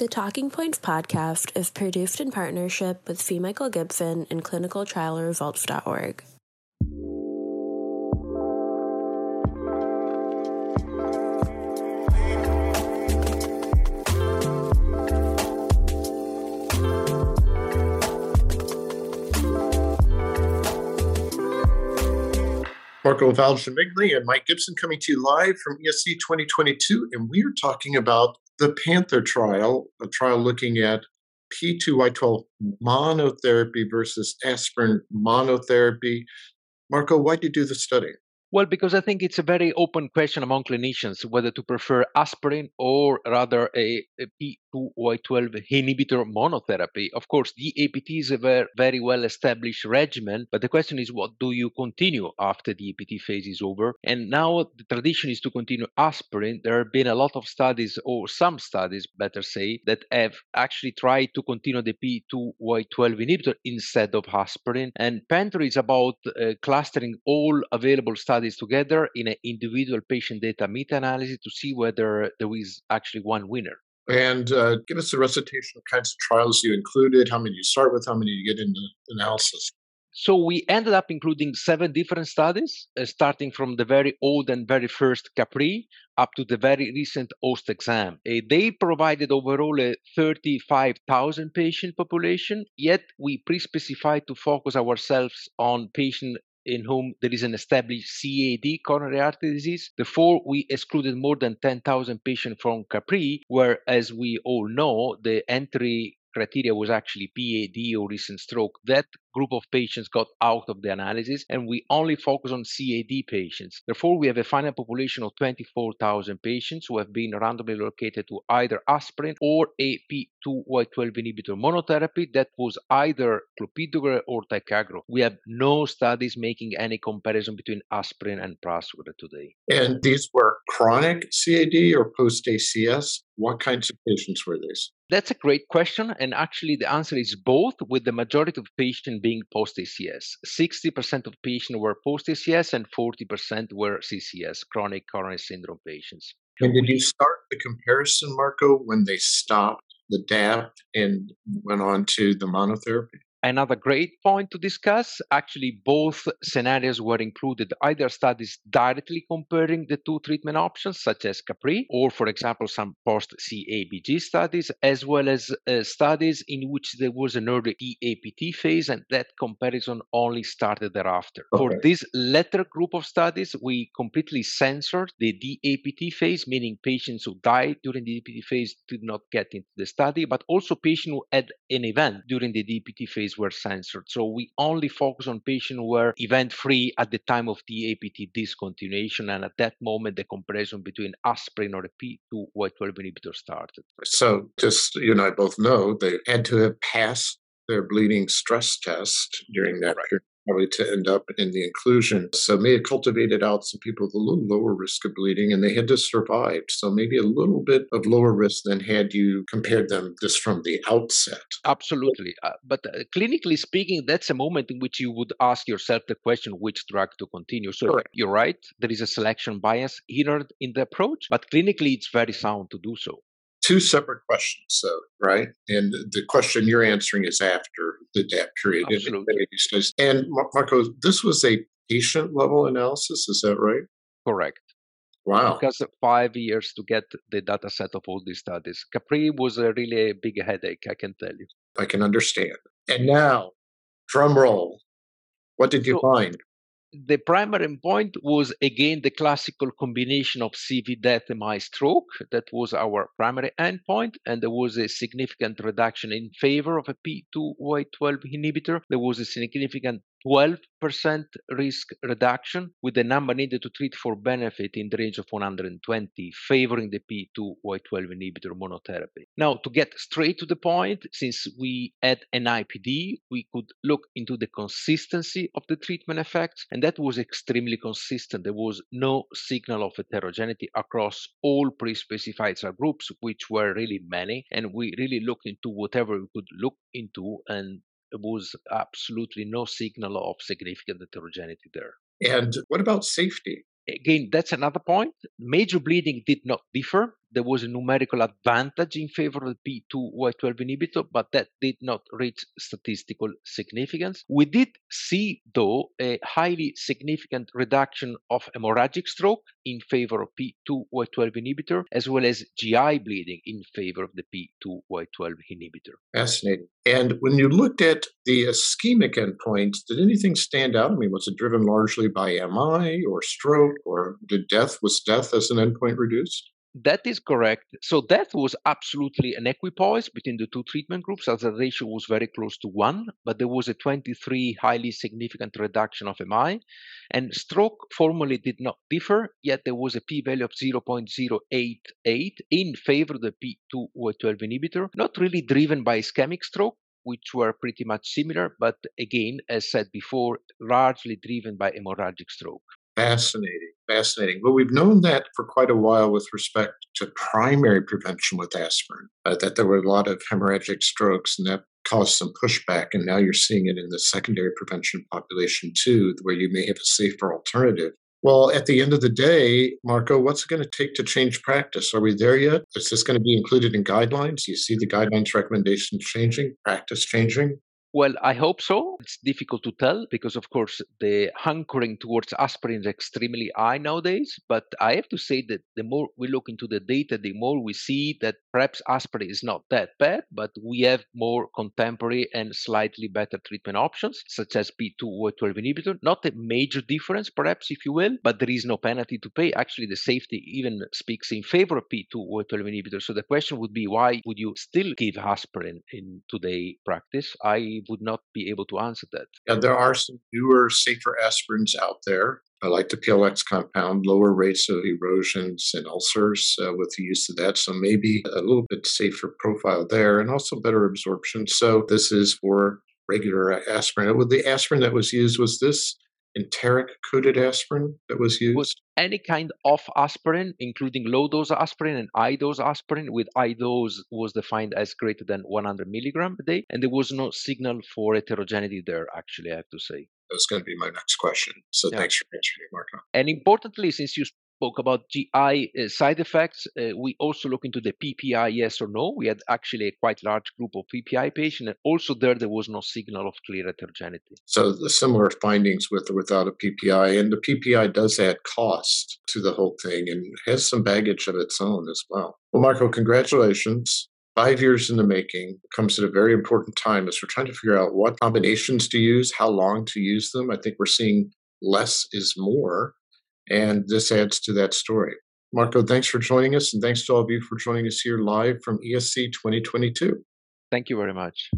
The Talking Points podcast is produced in partnership with C. Michael Gibson and clinicaltrialresults.org. Marco Valgimigli and Mike Gibson coming to you live from ESC 2022, and we are talking about the Panther trial, a trial looking at P2Y12 monotherapy versus aspirin monotherapy. Marco, why did you do the study? Well, because I think it's a very open question among clinicians whether to prefer aspirin or rather a P2Y12 inhibitor monotherapy. Of course, the DAPT is a very, well established regimen, but the question is what do you continue after the DAPT phase is over? And now the tradition is to continue aspirin. There have been a lot of studies, or some studies, better say, that have actually tried to continue the P2Y12 inhibitor instead of aspirin. And Panther is about uh, clustering all available studies together in an individual patient data meta analysis to see whether there is actually one winner. And uh, give us a recitation of kinds of trials you included, how many you start with, how many you get into analysis. So we ended up including seven different studies, uh, starting from the very old and very first CAPRIE up to the very recent HOST-EXAM. Uh, they provided overall a 35,000 patient population, yet we pre-specified to focus ourselves on patient in whom there is an established CAD, coronary artery disease. Therefore, we excluded more than 10,000 patients from CAPRIE, where, as we all know, the entry criteria was actually PAD or recent stroke. That group of patients got out of the analysis and we only focus on CAD patients. Therefore, we have a final population of 24,000 patients who have been randomly allocated to either aspirin or a P2Y12 inhibitor monotherapy that was either clopidogrel or ticagrelor. We have no studies making any comparison between aspirin and prasugrel today. And these were chronic CAD or post ACS? What kinds of patients were these? That's a great question. And actually, the answer is both, with the majority of patients being post ACS. 60% of patients were post ACS and 40% were CCS, chronic coronary syndrome patients. And did you start the comparison, Marco, when they stopped the DAP and went on to the monotherapy? Another great point to discuss actually, both scenarios were included either studies directly comparing the two treatment options, such as CAPRIE, or, for example, some post CABG studies, as well as uh, studies in which there was an early DAPT phase, and that comparison only started thereafter. Okay. For this latter group of studies, we completely censored the DAPT phase, meaning patients who died during the DAPT phase did not get into the study, but also patients who had an event during the DAPT phase were censored. So we only focus on patients who were event free at the time of the DAPT discontinuation. And at that moment, the comparison between aspirin or a P2Y12 inhibitor started. So just you and I both know they had to have passed their bleeding stress test during that right. period probably to end up in the inclusion. So may have cultivated out some people with a little lower risk of bleeding and they had to survive. So maybe a little bit of lower risk than had you compared them just from the outset. Absolutely. Uh, but uh, clinically speaking, that's a moment in which you would ask yourself the question which drug to continue. So Correct. you're right. There is a selection bias here in the approach, but clinically it's very sound to do so two separate questions, though, right? And the question you're answering is after the DAP period. Absolutely. And Marco, this was a patient level analysis, is that right? Correct. Wow. Because five years to get the data set of all these studies. CAPRIE was a really a big headache, I can tell you. I can understand. And now, drum roll. What did you so, find? The primary endpoint was again the classical combination of CV death and MI stroke. That was our primary endpoint, and there was a significant reduction in favor of a P2Y12 inhibitor. There was a significant 12% risk reduction with the number needed to treat for benefit in the range of 120, favoring the P2Y12 inhibitor monotherapy. Now, to get straight to the point, since we had an IPD, we could look into the consistency of the treatment effects, and that was extremely consistent. There was no signal of heterogeneity across all pre specified subgroups, which were really many, and we really looked into whatever we could look into, and was absolutely no signal of significant heterogeneity there. And what about safety? Again, that's another point. Major bleeding did not differ there was a numerical advantage in favor of the P2Y12 inhibitor, but that did not reach statistical significance. We did see, though, a highly significant reduction of hemorrhagic stroke in favor of P2Y12 inhibitor, as well as GI bleeding in favor of the P2Y12 inhibitor. Fascinating. And when you looked at the ischemic endpoints, did anything stand out? I mean, was it driven largely by MI or stroke, or did death was death as an endpoint reduced? That is correct. So death was absolutely an equipoise between the two treatment groups, as the ratio was very close to one, but there was a 23 highly significant reduction of MI. And stroke formally did not differ, yet there was a p-value of 0.088 in favor of the P2Y12 inhibitor, not really driven by ischemic stroke, which were pretty much similar, but again, as said before, largely driven by hemorrhagic stroke. Fascinating, fascinating. Well, we've known that for quite a while with respect to primary prevention with aspirin, uh, that there were a lot of hemorrhagic strokes and that caused some pushback. And now you're seeing it in the secondary prevention population too, where you may have a safer alternative. Well, at the end of the day, Marco, what's it going to take to change practice? Are we there yet? Is this going to be included in guidelines? Do you see the guidelines recommendations changing, practice changing? Well, I hope so. It's difficult to tell because, of course, the hankering towards aspirin is extremely high nowadays. But I have to say that the more we look into the data, the more we see that perhaps aspirin is not that bad, but we have more contemporary and slightly better treatment options, such as P2Y12 inhibitor. Not a major difference, perhaps, if you will, but there is no penalty to pay. Actually, the safety even speaks in favor of P2Y12 inhibitor. So the question would be why would you still give aspirin in today practice? I would not be able to answer that. Yeah, there are some newer, safer aspirins out there. I like the PLX compound, lower rates of erosions and ulcers uh, with the use of that. So maybe a little bit safer profile there and also better absorption. So this is for regular aspirin. The aspirin that was used, was this enteric coated aspirin that was used? Was any kind of aspirin, including low dose aspirin and high dose aspirin, with high dose was defined as greater than 100 milligram a day. And there was no signal for heterogeneity there, actually, I have to say. That's going to be my next question. So yeah. thanks for answering, Marco. And importantly, since you spoke about GI uh, side effects, uh, we also look into the PPI, yes or no. We had actually a quite large group of PPI patients, and also there there was no signal of clear heterogeneity. So the similar findings with or without a PPI, and the PPI does add cost to the whole thing and has some baggage of its own as well. Well, Marco, congratulations five years in the making comes at a very important time as we're trying to figure out what combinations to use, how long to use them. I think we're seeing less is more and this adds to that story. Marco, thanks for joining us, and thanks to all of you for joining us here live from ESC 2022. Thank you very much.